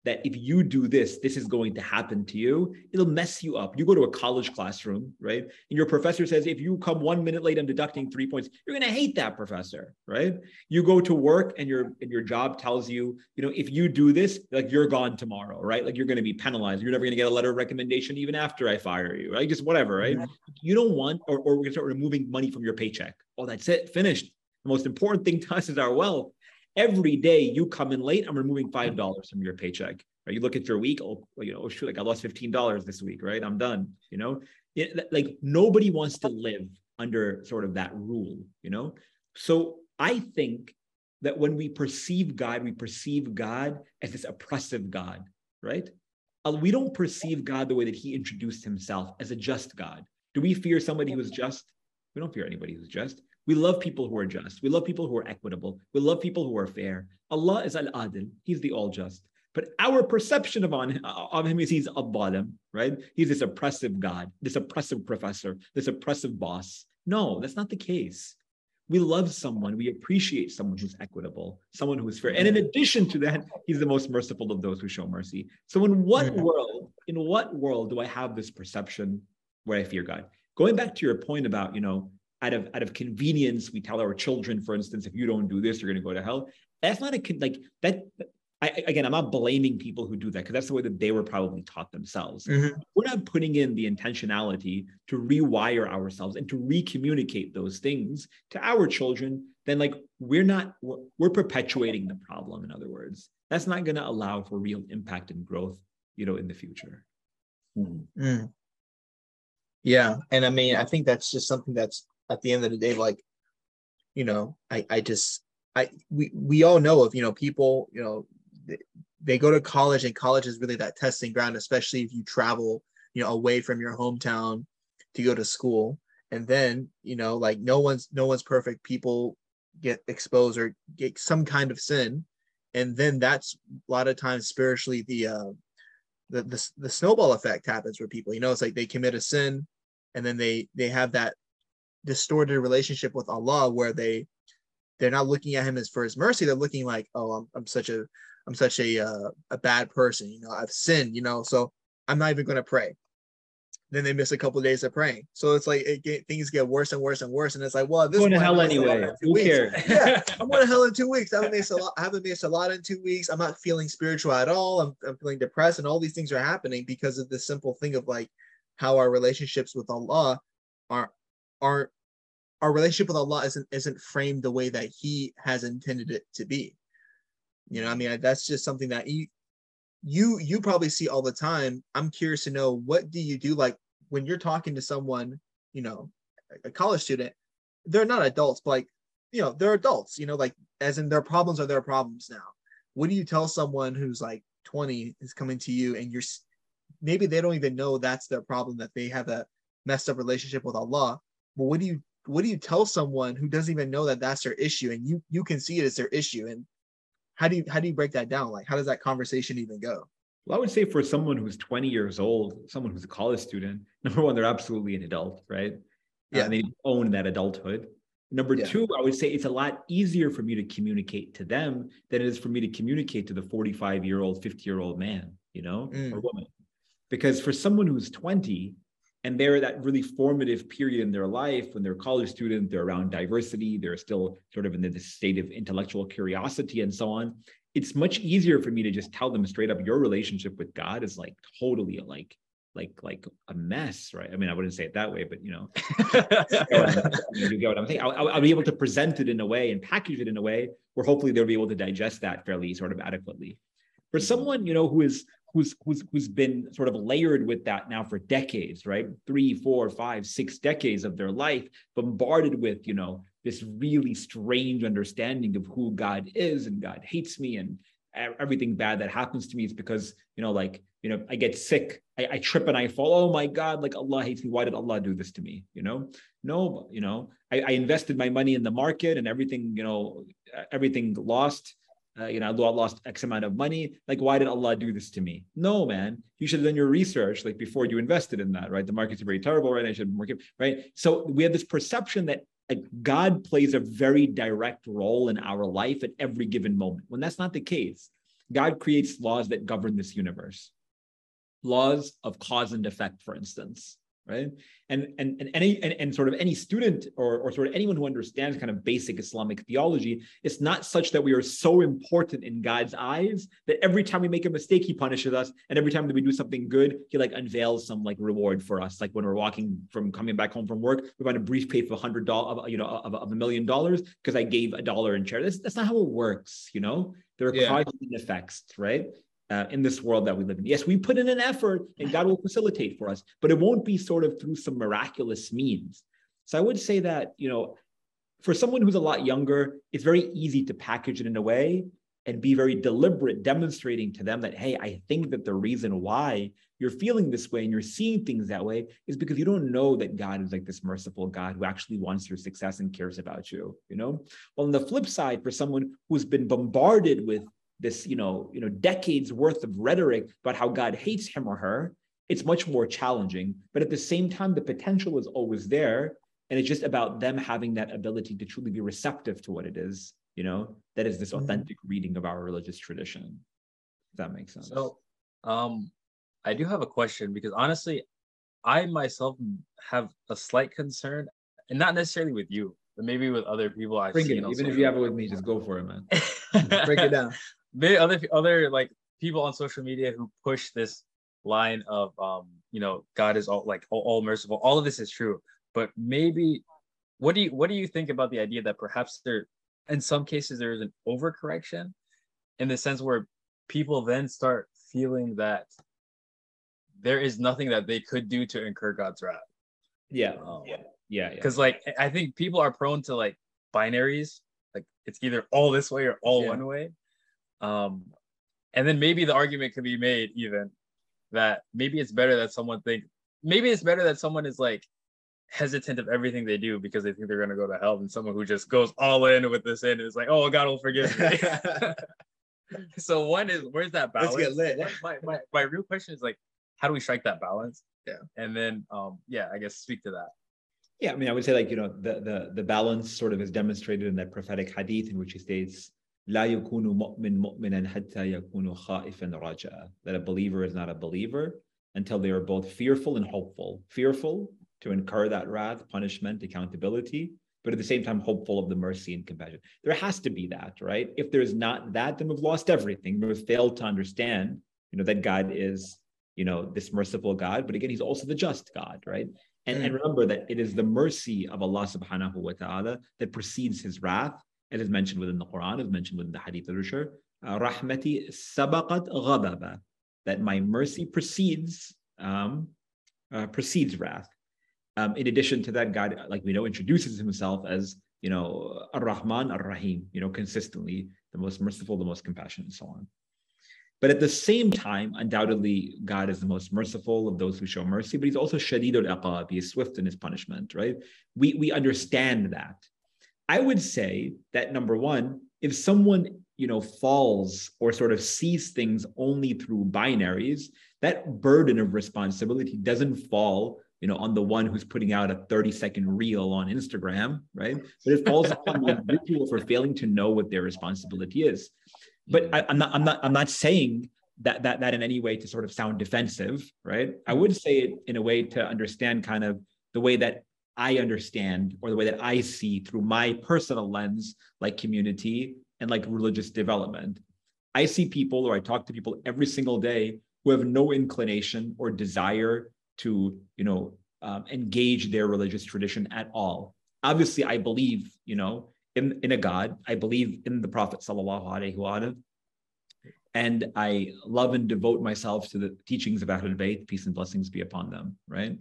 S3: that if you do this, this is going to happen to you. It'll mess you up. You go to a college classroom, right? And your professor says, if you come one minute late, I'm deducting three points. You're going to hate that professor, right? You go to work and your and your job tells you, you know, if you do this, like you're gone tomorrow, right? Like you're going to be penalized. You're never going to get a letter of recommendation even after I fire you, right? Just whatever, right? Mm-hmm. You don't want, or, or we're going to start removing money from your paycheck. Oh, that's it, finished. The most important thing to us is our wealth every day you come in late, I'm removing five dollars from your paycheck. Right? You look at your week, oh, you know, oh, shoot, like I lost fifteen dollars this week, right? I'm done. You know, it, like nobody wants to live under sort of that rule. You know, so I think that when we perceive God, we perceive God as this oppressive God, right? Uh, we don't perceive God the way that He introduced Himself as a just God. Do we fear somebody who's just? We don't fear anybody who's just. We love people who are just. We love people who are equitable. We love people who are fair. Allah is al-adil. He's the all just. But our perception of, on, of him is he's a bottom, right? He's this oppressive God, this oppressive professor, this oppressive boss. No, that's not the case. We love someone, we appreciate someone who's equitable, someone who is fair. And in addition to that, he's the most merciful of those who show mercy. So in what world, in what world do I have this perception where I fear God? Going back to your point about, you know, out of out of convenience, we tell our children, for instance, if you don't do this, you're going to go to hell. That's not a like that I, again, I'm not blaming people who do that because that's the way that they were probably taught themselves. Mm-hmm. We're not putting in the intentionality to rewire ourselves and to recommunicate those things to our children. Then, like, we're not, we're, we're perpetuating the problem. In other words, that's not going to allow for real impact and growth, you know, in the future.
S1: Mm-hmm. Mm. Yeah, and I mean, I think that's just something that's at the end of the day, like, you know, I, I just, I, we, we all know of, you know, people, you know, they go to college and college is really that testing ground especially if you travel you know away from your hometown to go to school. And then you know like no one's no one's perfect. People get exposed or get some kind of sin. And then that's a lot of times spiritually the uh the, the, the snowball effect happens for people. You know it's like they commit a sin and then they they have that distorted relationship with allah where they they're not looking at him as for his mercy they're looking like oh i'm, I'm such a I'm such a uh, a bad person. You know, I've sinned. You know, so I'm not even going to pray. Then they miss a couple of days of praying. So it's like it get, things get worse and worse and worse. And it's like, well, this is
S3: going to hell anyway. Who cares? <laughs>
S1: yeah, I'm going to hell in two <laughs> weeks. I haven't made salat. I haven't made salat in two weeks. I'm not feeling spiritual at all. I'm, I'm feeling depressed, and all these things are happening because of this simple thing of like how our relationships with Allah are are our relationship with Allah isn't isn't framed the way that He has intended it to be. You know, I mean, that's just something that you you you probably see all the time. I'm curious to know what do you do like when you're talking to someone, you know, a college student, they're not adults, but like, you know, they're adults, you know, like as in their problems are their problems now. What do you tell someone who's like 20 is coming to you and you're maybe they don't even know that's their problem that they have a messed up relationship with Allah. But what do you what do you tell someone who doesn't even know that that's their issue and you you can see it as their issue and how do you how do you break that down? Like how does that conversation even go?
S3: Well, I would say for someone who's 20 years old, someone who's a college student, <laughs> number one, they're absolutely an adult, right? Yeah. And they own that adulthood. Number yeah. two, I would say it's a lot easier for me to communicate to them than it is for me to communicate to the 45 year old, 50 year old man, you know, mm. or woman. Because for someone who's 20, and they're that really formative period in their life when they're a college student they're around diversity they're still sort of in the state of intellectual curiosity and so on. It's much easier for me to just tell them straight up your relationship with god is like totally like like like a mess right? I mean i wouldn't say it that way but you know. <laughs> You get what i'm saying? I'll, I'll be able to present it in a way and package it in a way where hopefully they'll be able to digest that fairly sort of adequately. For mm-hmm. someone you know who is who's who's who's been sort of layered with that now for decades, right? Three, four, five, six decades of their life, bombarded with you know this really strange understanding of who God is and God hates me and everything bad that happens to me is because you know like you know i get sick. I, I, trip and i fall. Oh my god like allah hates me. Why did allah do this to me? You know? No you know I, I invested my money in the market and everything you know everything lost uh, you know, I lost X amount of money. Like, why did Allah do this to me? No, man. You should have done your research like before you invested in that, right? The markets are very terrible, right? I should work it, right? So we have this perception that like, God plays a very direct role in our life at every given moment. When that's not the case, God creates laws that govern this universe, laws of cause and effect, for instance right? And and and any and, and sort of any student or, or sort of anyone who understands kind of basic Islamic theology, it's not such that we are so important in God's eyes that every time we make a mistake, he punishes us, and every time that we do something good, he like unveils some like reward for us. Like when we're walking from coming back home from work, we find a briefcase of a hundred dollars, you know, of, of a million dollars because I gave a dollar in charity. That's, that's not how it works, you know. There are yeah. causes and effects, right? Uh, in this world that we live in. Yes, we put in an effort and God will facilitate for us, but it won't be sort of through some miraculous means. So I would say that, you know, for someone who's a lot younger, it's very easy to package it in a way and be very deliberate, demonstrating to them that, hey, I think that the reason why you're feeling this way and you're seeing things that way is because you don't know that God is like this merciful God who actually wants your success and cares about you, you know? Well, on the flip side, for someone who's been bombarded with this, you know, you know, decades worth of rhetoric about how God hates him or her, it's much more challenging. But at the same time, the potential is always there. And it's just about them having that ability to truly be receptive to what it is, you know, that is this mm-hmm. authentic reading of our religious tradition. If that makes sense.
S2: So um I do have a question because honestly, I myself have a slight concern, and not necessarily with you, but maybe with other people I've
S3: Bring seen. It, even if you have it with me, just go for it, man. <laughs>
S1: Break it down.
S2: Maybe other other like people on social media who push this line of um, you know, God is all like all, all merciful. All of this is true, but maybe what do you what do you think about the idea that perhaps there in some cases there is an overcorrection in the sense where people then start feeling that there is nothing that they could do to incur God's wrath.
S3: Yeah. Um, yeah. Yeah.
S2: Because yeah. like I think people are prone to like binaries, like it's either all this way or all yeah. one way. Um, and then maybe the argument could be made even that maybe it's better that someone think maybe it's better that someone is like hesitant of everything they do because they think they're gonna go to hell than someone who just goes all in with this and is like, oh God will forgive me. <laughs> <laughs> so one is where's that balance?
S1: Let's get lit.
S2: my, my, my real question is like, how do we strike that balance?
S1: Yeah.
S2: And then um, yeah, I guess speak to that.
S3: Yeah, I mean, I would say like you know the the the balance sort of is demonstrated in that prophetic hadith in which he states, "لا يكون مؤمن مؤمنا حتى يكون خائفا رجاء." That a believer is not a believer until they are both fearful and hopeful. Fearful to incur that wrath, punishment, accountability, but at the same time hopeful of the mercy and compassion. There has to be that, right? If there's not that, then we've lost everything. We've failed to understand, you know, that God is you know, this merciful God, but again, he's also the just God, right? And, mm. and remember that it is the mercy of Allah subhanahu wa ta'ala that precedes his wrath. it is mentioned within the Quran, it is mentioned within the Hadith literature. Uh, Rahmati sabaqat ghadaba, that my mercy precedes um, uh, precedes wrath. Um, in addition to that, God, like we know, introduces himself as you know, Ar-Rahman, Ar-Rahim, you know, consistently the most merciful, the most compassionate, and so on. But at the same time, undoubtedly, God is the most merciful of those who show mercy, but he's also shadid al-aqab, he is swift in his punishment, right? We, we understand that. I would say that number one, if someone you know falls or sort of sees things only through binaries, that burden of responsibility doesn't fall you know, on the one who's putting out a 30 second reel on Instagram, right? But it falls upon the individual for failing to know what their responsibility is. But I, am not i'm not i'm not saying that that that in any way to sort of sound defensive right? I mm-hmm. would say it in a way to understand kind of the way that i understand or the way that i see through my personal lens like community and like religious development i see people or i talk to people every single day who have no inclination or desire to you know um, engage their religious tradition at all obviously i believe you know in, in a God. I believe in the Prophet sallallahu alaihi wasallam, and I love and devote myself to the teachings of Ahlul Bayt, peace and blessings be upon them, right?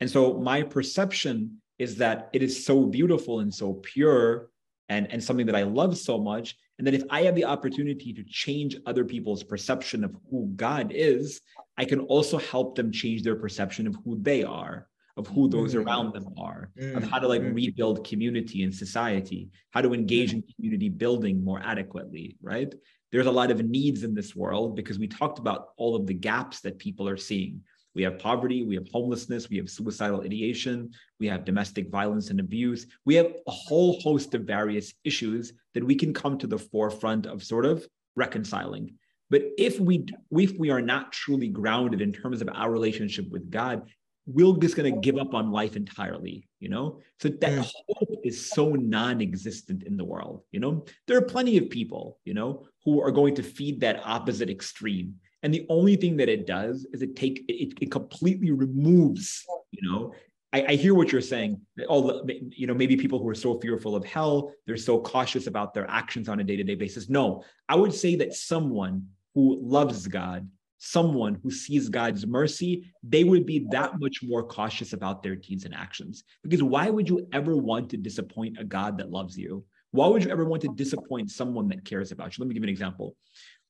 S3: And so my perception is that it is so beautiful and so pure and, and something that I love so much. And that if I have the opportunity to change other people's perception of who God is, I can also help them change their perception of who they are of who those mm-hmm. around them are, mm-hmm. of how to like mm-hmm. rebuild community and society, how to engage in community building more adequately, right? There's a lot of needs in this world because we talked about all of the gaps that people are seeing. We have poverty, we have homelessness, we have suicidal ideation, we have domestic violence and abuse. We have a whole host of various issues that we can come to the forefront of sort of reconciling. But if we if we are not truly grounded in terms of our relationship with God, we're just going to give up on life entirely you know so that mm. hope is so non-existent in the world you know there are plenty of people you know who are going to feed that opposite extreme and the only thing that it does is it take it, it completely removes you know I, hear what you're saying all you know maybe people who are so fearful of hell they're so cautious about their actions on a day-to-day basis no i would say that someone who loves god someone who sees God's mercy, they would be that much more cautious about their deeds and actions. Because why would you ever want to disappoint a God that loves you? Why would you ever want to disappoint someone that cares about you? Let me give you an example.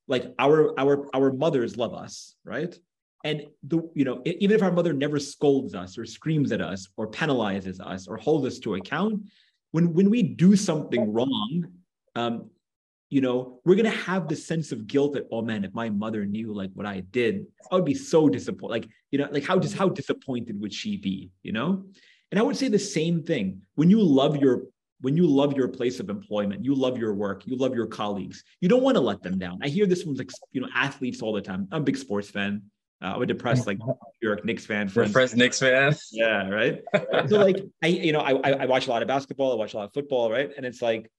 S3: Like our our our mothers love us, right? And the you know even if our mother never scolds us or screams at us or penalizes us or holds us to account, when when we do something wrong, um, you know, we're gonna have the sense of guilt that, oh man, if my mother knew like what I did, I would be so disappointed. Like, you know, like how just how disappointed would she be, you know? And I would say the same thing. When you love your when you love your place of employment, you love your work, you love your colleagues, you don't want to let them down. I hear this from like you know athletes all the time. I'm a big sports fan. Uh, I'm a depressed like New York Knicks fan.
S6: Depressed Knicks fan. <laughs>
S3: Yeah, right. so like I, you know, I I watch a lot of basketball. I watch a lot of football, right? And it's like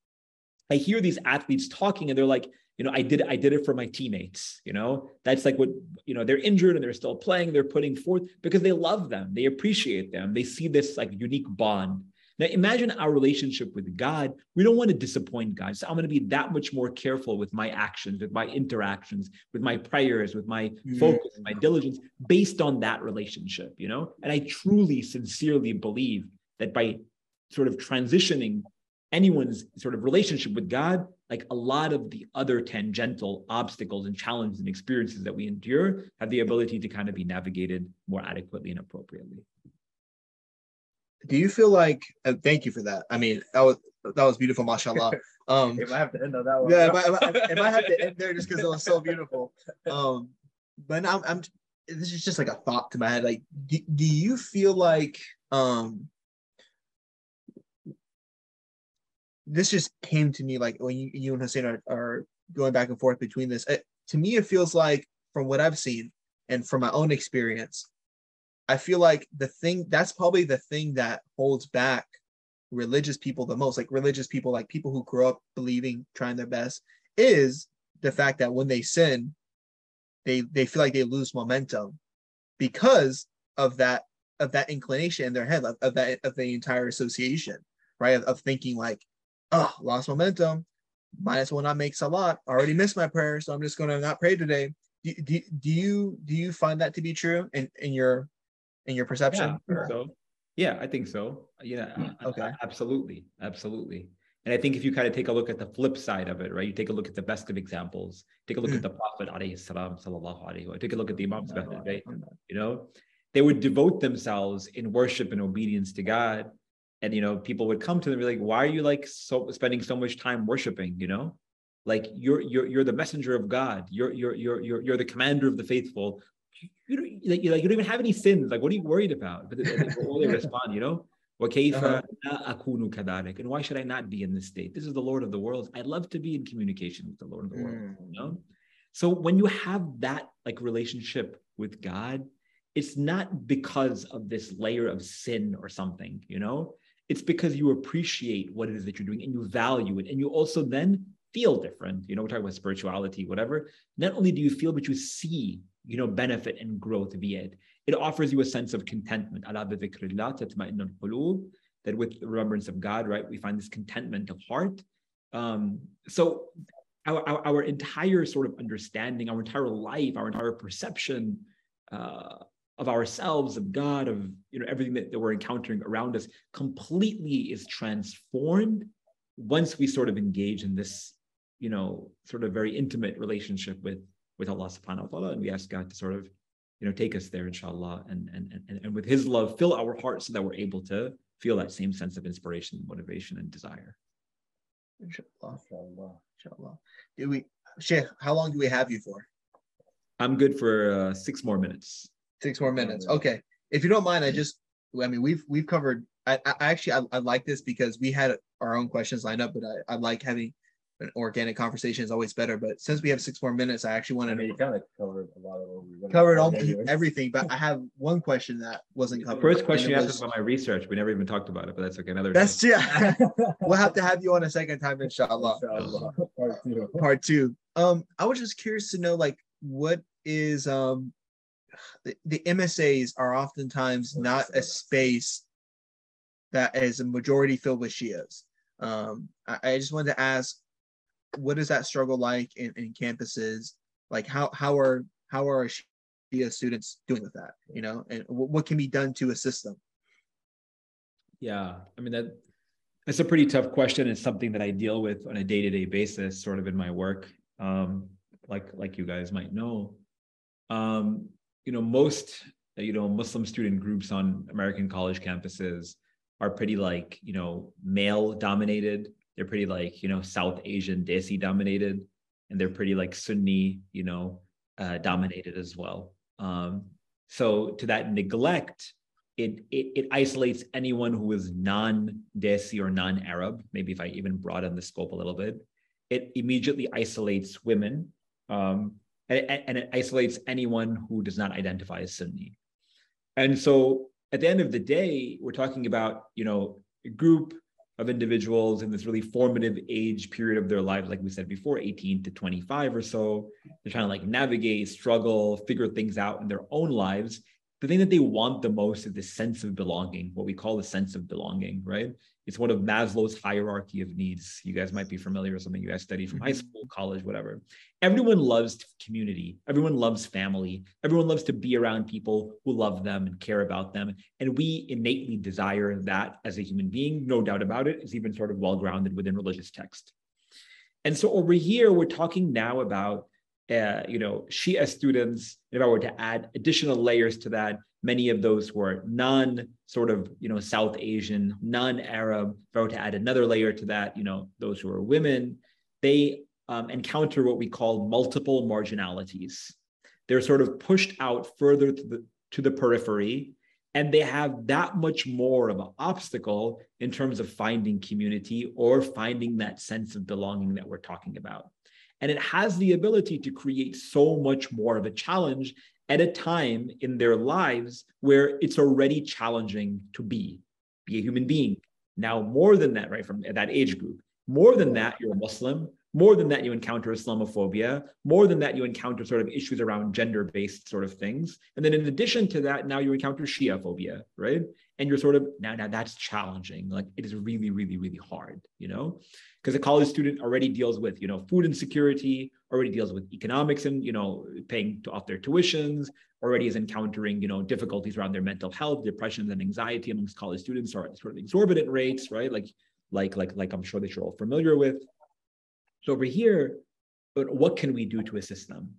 S3: I hear these athletes talking and they're like, you know, I did I did it for my teammates, you know. That's like what, you know, they're injured and they're still playing, they're putting forth because they love them, they appreciate them, they see this like unique bond. Now imagine our relationship with God. We don't want to disappoint God. So I'm going to be that much more careful with my actions, with my interactions, with my prayers, with my mm-hmm. focus, my diligence based on that relationship, you know? And I truly, sincerely believe that by sort of transitioning anyone's sort of relationship with God, like a lot of the other tangential obstacles and challenges and experiences that we endure have the ability to kind of be navigated more adequately and appropriately.
S1: Do you feel like? Uh, thank you for that. I mean, that was that was beautiful, mashallah. <laughs> Um,
S6: if I have to end on that one,
S1: yeah, if I, if I, if I have to end there just because it was so beautiful. Um, but now I'm, I'm. This is just like a thought to my head. Like, do, do you feel like um this just came to me like when you, you and Hussein are, are going back and forth between this. It, to me, it feels like from what I've seen and from my own experience, I feel like the thing that's probably the thing that holds back religious people the most, like religious people, like people who grow up believing, trying their best, is the fact that when they sin, they they feel like they lose momentum because of that of that inclination in their head of, of that of the entire association, right? Of, of thinking like, oh, lost momentum. Might as well not make salat. Already missed my prayer, so I'm just gonna not pray today. Do, do, do you do you find that to be true in, in your in your perception?
S3: Yeah, so. Yeah, I think so. Yeah. Mm, okay. Absolutely. Absolutely. And I think if you kind of take a look at the flip side of it, right? You take a look at the best of examples. Take a look mm. at the Prophet alayhi salam, sallallahu alayhi Take a look at the Imams right? You know, they would devote themselves in worship and obedience to God and you know people would come to them and be like why are you like so spending so much time worshiping you know like you're you're you're the messenger of god you're you're you're you're, you're the commander of the faithful you don't like, you like you don't even have any sins like what are you worried about but they, they respond you know uh-huh. and why should I not be in this state? This is the Lord of the world. I love to be in communication with the Lord of the world. Mm. You know? So when you have that like relationship with God, it's not because of this layer of sin or something, you know? it's because you appreciate what it is that you're doing and you value it. And you also then feel different. You know, we're talking about spirituality, whatever. Not only do you feel, but you see, you know, benefit and growth via it. It offers you a sense of contentment. That with the remembrance of God, right, we find this contentment of heart. Um, so our, our, our, entire sort of understanding, our entire life, our entire perception uh, of ourselves, of God, of you know everything that, that we're encountering around us completely is transformed once we sort of engage in this, you know, sort of very intimate relationship with with Allah subhanahu wa ta'ala. And we ask God to sort of, you know, take us there, inshallah, and and and, and with his love, fill our hearts so that we're able to feel that same sense of inspiration, motivation, and desire.
S1: Inshallah. Inshallah. Inshallah. Do we Sheikh, how long do we have you for?
S3: I'm good for uh, six more minutes.
S1: Six more minutes. Okay. If you don't mind, I just, I mean, we've we've covered. I, I actually I, I like this because we had our own questions lined up, but I, I like having an organic conversation is always better. But since we have six more minutes, I actually wanted
S6: I mean, to kind of covered a lot of what we
S1: covered all, <laughs> everything. But I have one question that wasn't covered.
S3: First question you asked about my research. We never even talked about it, but that's okay. Another.
S1: That's yeah. <laughs> <laughs> we'll have to have you on a second time, inshallah. inshallah. Part two. Part two. Um, I was just curious to know, like, what is um the, the MSAs are oftentimes not a space that is a majority filled with Shias. Um, I, I, just wanted to ask, what is that struggle like in, in campuses? Like how how are how are Shia students doing with that? You know, and what can be done to assist them?
S3: Yeah, I mean that It's a pretty tough question. It's something that I deal with on a day-to-day basis, sort of in my work. Um, like like you guys might know, um, you know, most you know Muslim student groups on American college campuses are pretty like you know male dominated. They're pretty like you know South Asian Desi dominated, and they're pretty like Sunni you know uh, dominated as well. Um, so to that neglect, it, it, it isolates anyone who is non-Desi or non-Arab. Maybe if I even broaden the scope a little bit, it immediately isolates women, um, and, and it isolates anyone who does not identify as Sunni. And so, at the end of the day, we're talking about you know a group of individuals in this really formative age period of their lives, like we said before, 18 to 25 or so. They're trying to like navigate, struggle, figure things out in their own lives the thing that they want the most is the sense of belonging, what we call the sense of belonging, right? It's one of Maslow's hierarchy of needs. You guys might be familiar with something you guys study from high mm-hmm. school, college, whatever. Everyone loves community. Everyone loves family. Everyone loves to be around people who love them and care about them. And we innately desire that as a human being, no doubt about it. It's even sort of well grounded within religious text. And so over here, we're talking now about uh, you know, Shia students, if I were to add additional layers to that, many of those were non sort of, you know, South Asian, non-Arab, if I were to add another layer to that, you know, those who are women, they um, encounter what we call multiple marginalities. They're sort of pushed out further to the, to the periphery, and they have that much more of an obstacle in terms of finding community or finding that sense of belonging that we're talking about. And it has the ability to create so much more of a challenge at a time in their lives where it's already challenging to be, be a human being. Now, more than that, right, from that age group, more than that, you're a Muslim. More than that, you encounter Islamophobia. More than that, you encounter sort of issues around gender based sort of things. And then in addition to that, now you encounter Shia phobia, right? And you're sort of, now, now that's challenging. Like it is really, really, really hard, you know? Because a college student already deals with, you know, food insecurity, already deals with economics and, you know, paying off their tuitions, already is encountering, you know, difficulties around their mental health, depression and anxiety amongst college students are sort of exorbitant rates, right? Like, like, like, like I'm sure that you're all familiar with. So over here, what can we do to assist them?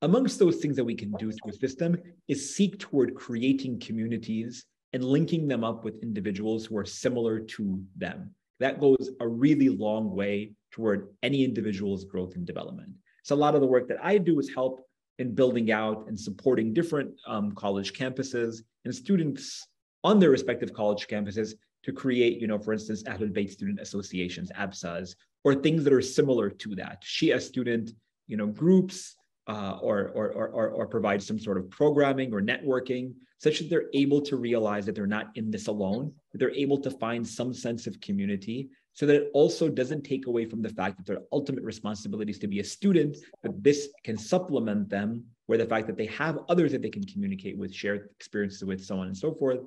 S3: Amongst those things that we can do to assist them is seek toward creating communities and linking them up with individuals who are similar to them. That goes a really long way toward any individual's growth and development. So a lot of the work that I do is help in building out and supporting different um, college campuses and students on their respective college campuses to create, you know, for instance, Ahlul Bayt student associations, ABSAs, or things that are similar to that. Shia student, you know, groups, uh, or, or, or, or provide some sort of programming or networking such that they're able to realize that they're not in this alone, that they're able to find some sense of community so that it also doesn't take away from the fact that their ultimate responsibility is to be a student, but this can supplement them where the fact that they have others that they can communicate with, share experiences with, so on and so forth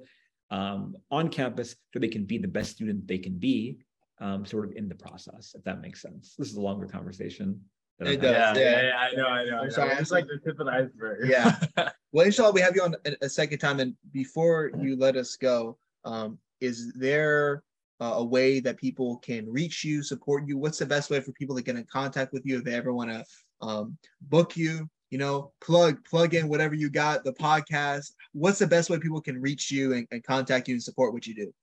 S3: um, on campus so they can be the best student they can be um, sort of in the process, if that makes sense. This is a longer conversation.
S6: It does. Yeah, yeah, yeah, I know, I know. I'm sorry. It's like the tip of the iceberg.
S1: yeah. <laughs> Well, inshallah, we have you on a, second time. And before you let us go, um, is there uh, a way that people can reach you, support you? What's the best way for people to get in contact with you if they ever want to um, book you? You know, plug plug in whatever you got, the podcast. What's the best way people can reach you and, and contact you and support what you do?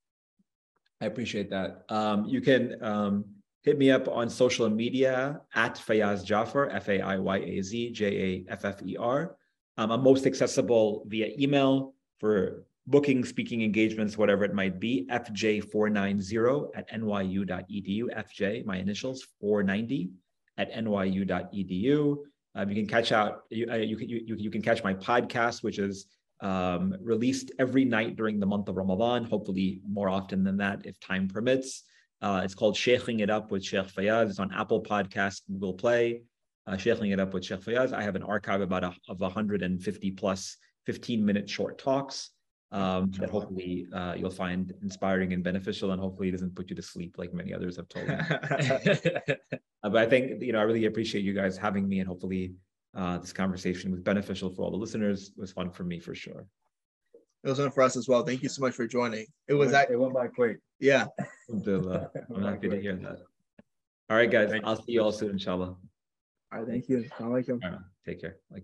S3: I appreciate that. Um, you can um, hit me up on social media at Faiyaz Jaffer, F A I Y A Z J A F F E R. Um, I'm most accessible via email for booking, speaking engagements, whatever it might be, fj490 at nyu.edu. FJ, my initials, 490 at nyu.edu. Um, you can catch out, you, uh, you, you, you can catch my podcast, which is um, released every night during the month of Ramadan, hopefully more often than that if time permits. Uh, it's called Sheikhing It Up with Sheikh Faiyaz. It's on Apple Podcasts, Google Play. Uh, It Up with Sheikh Faiyaz. I have an archive about a, of 150 plus 15 minute short talks um, that hopefully uh, you'll find inspiring and beneficial, and hopefully it doesn't put you to sleep like many others have told me. <laughs> <laughs> uh, but I think you know I really appreciate you guys having me, and hopefully uh, this conversation was beneficial for all the listeners. It was fun for me for sure.
S1: It was one for us as well. Thank you so much for joining. It was
S6: it
S1: that.
S6: went by quick.
S1: Yeah.
S3: Alhamdulillah. I'm happy to hear that. All right, guys. I'll see you all soon, inshallah.
S1: All right. Thank you. I like him.
S3: Take care. Like.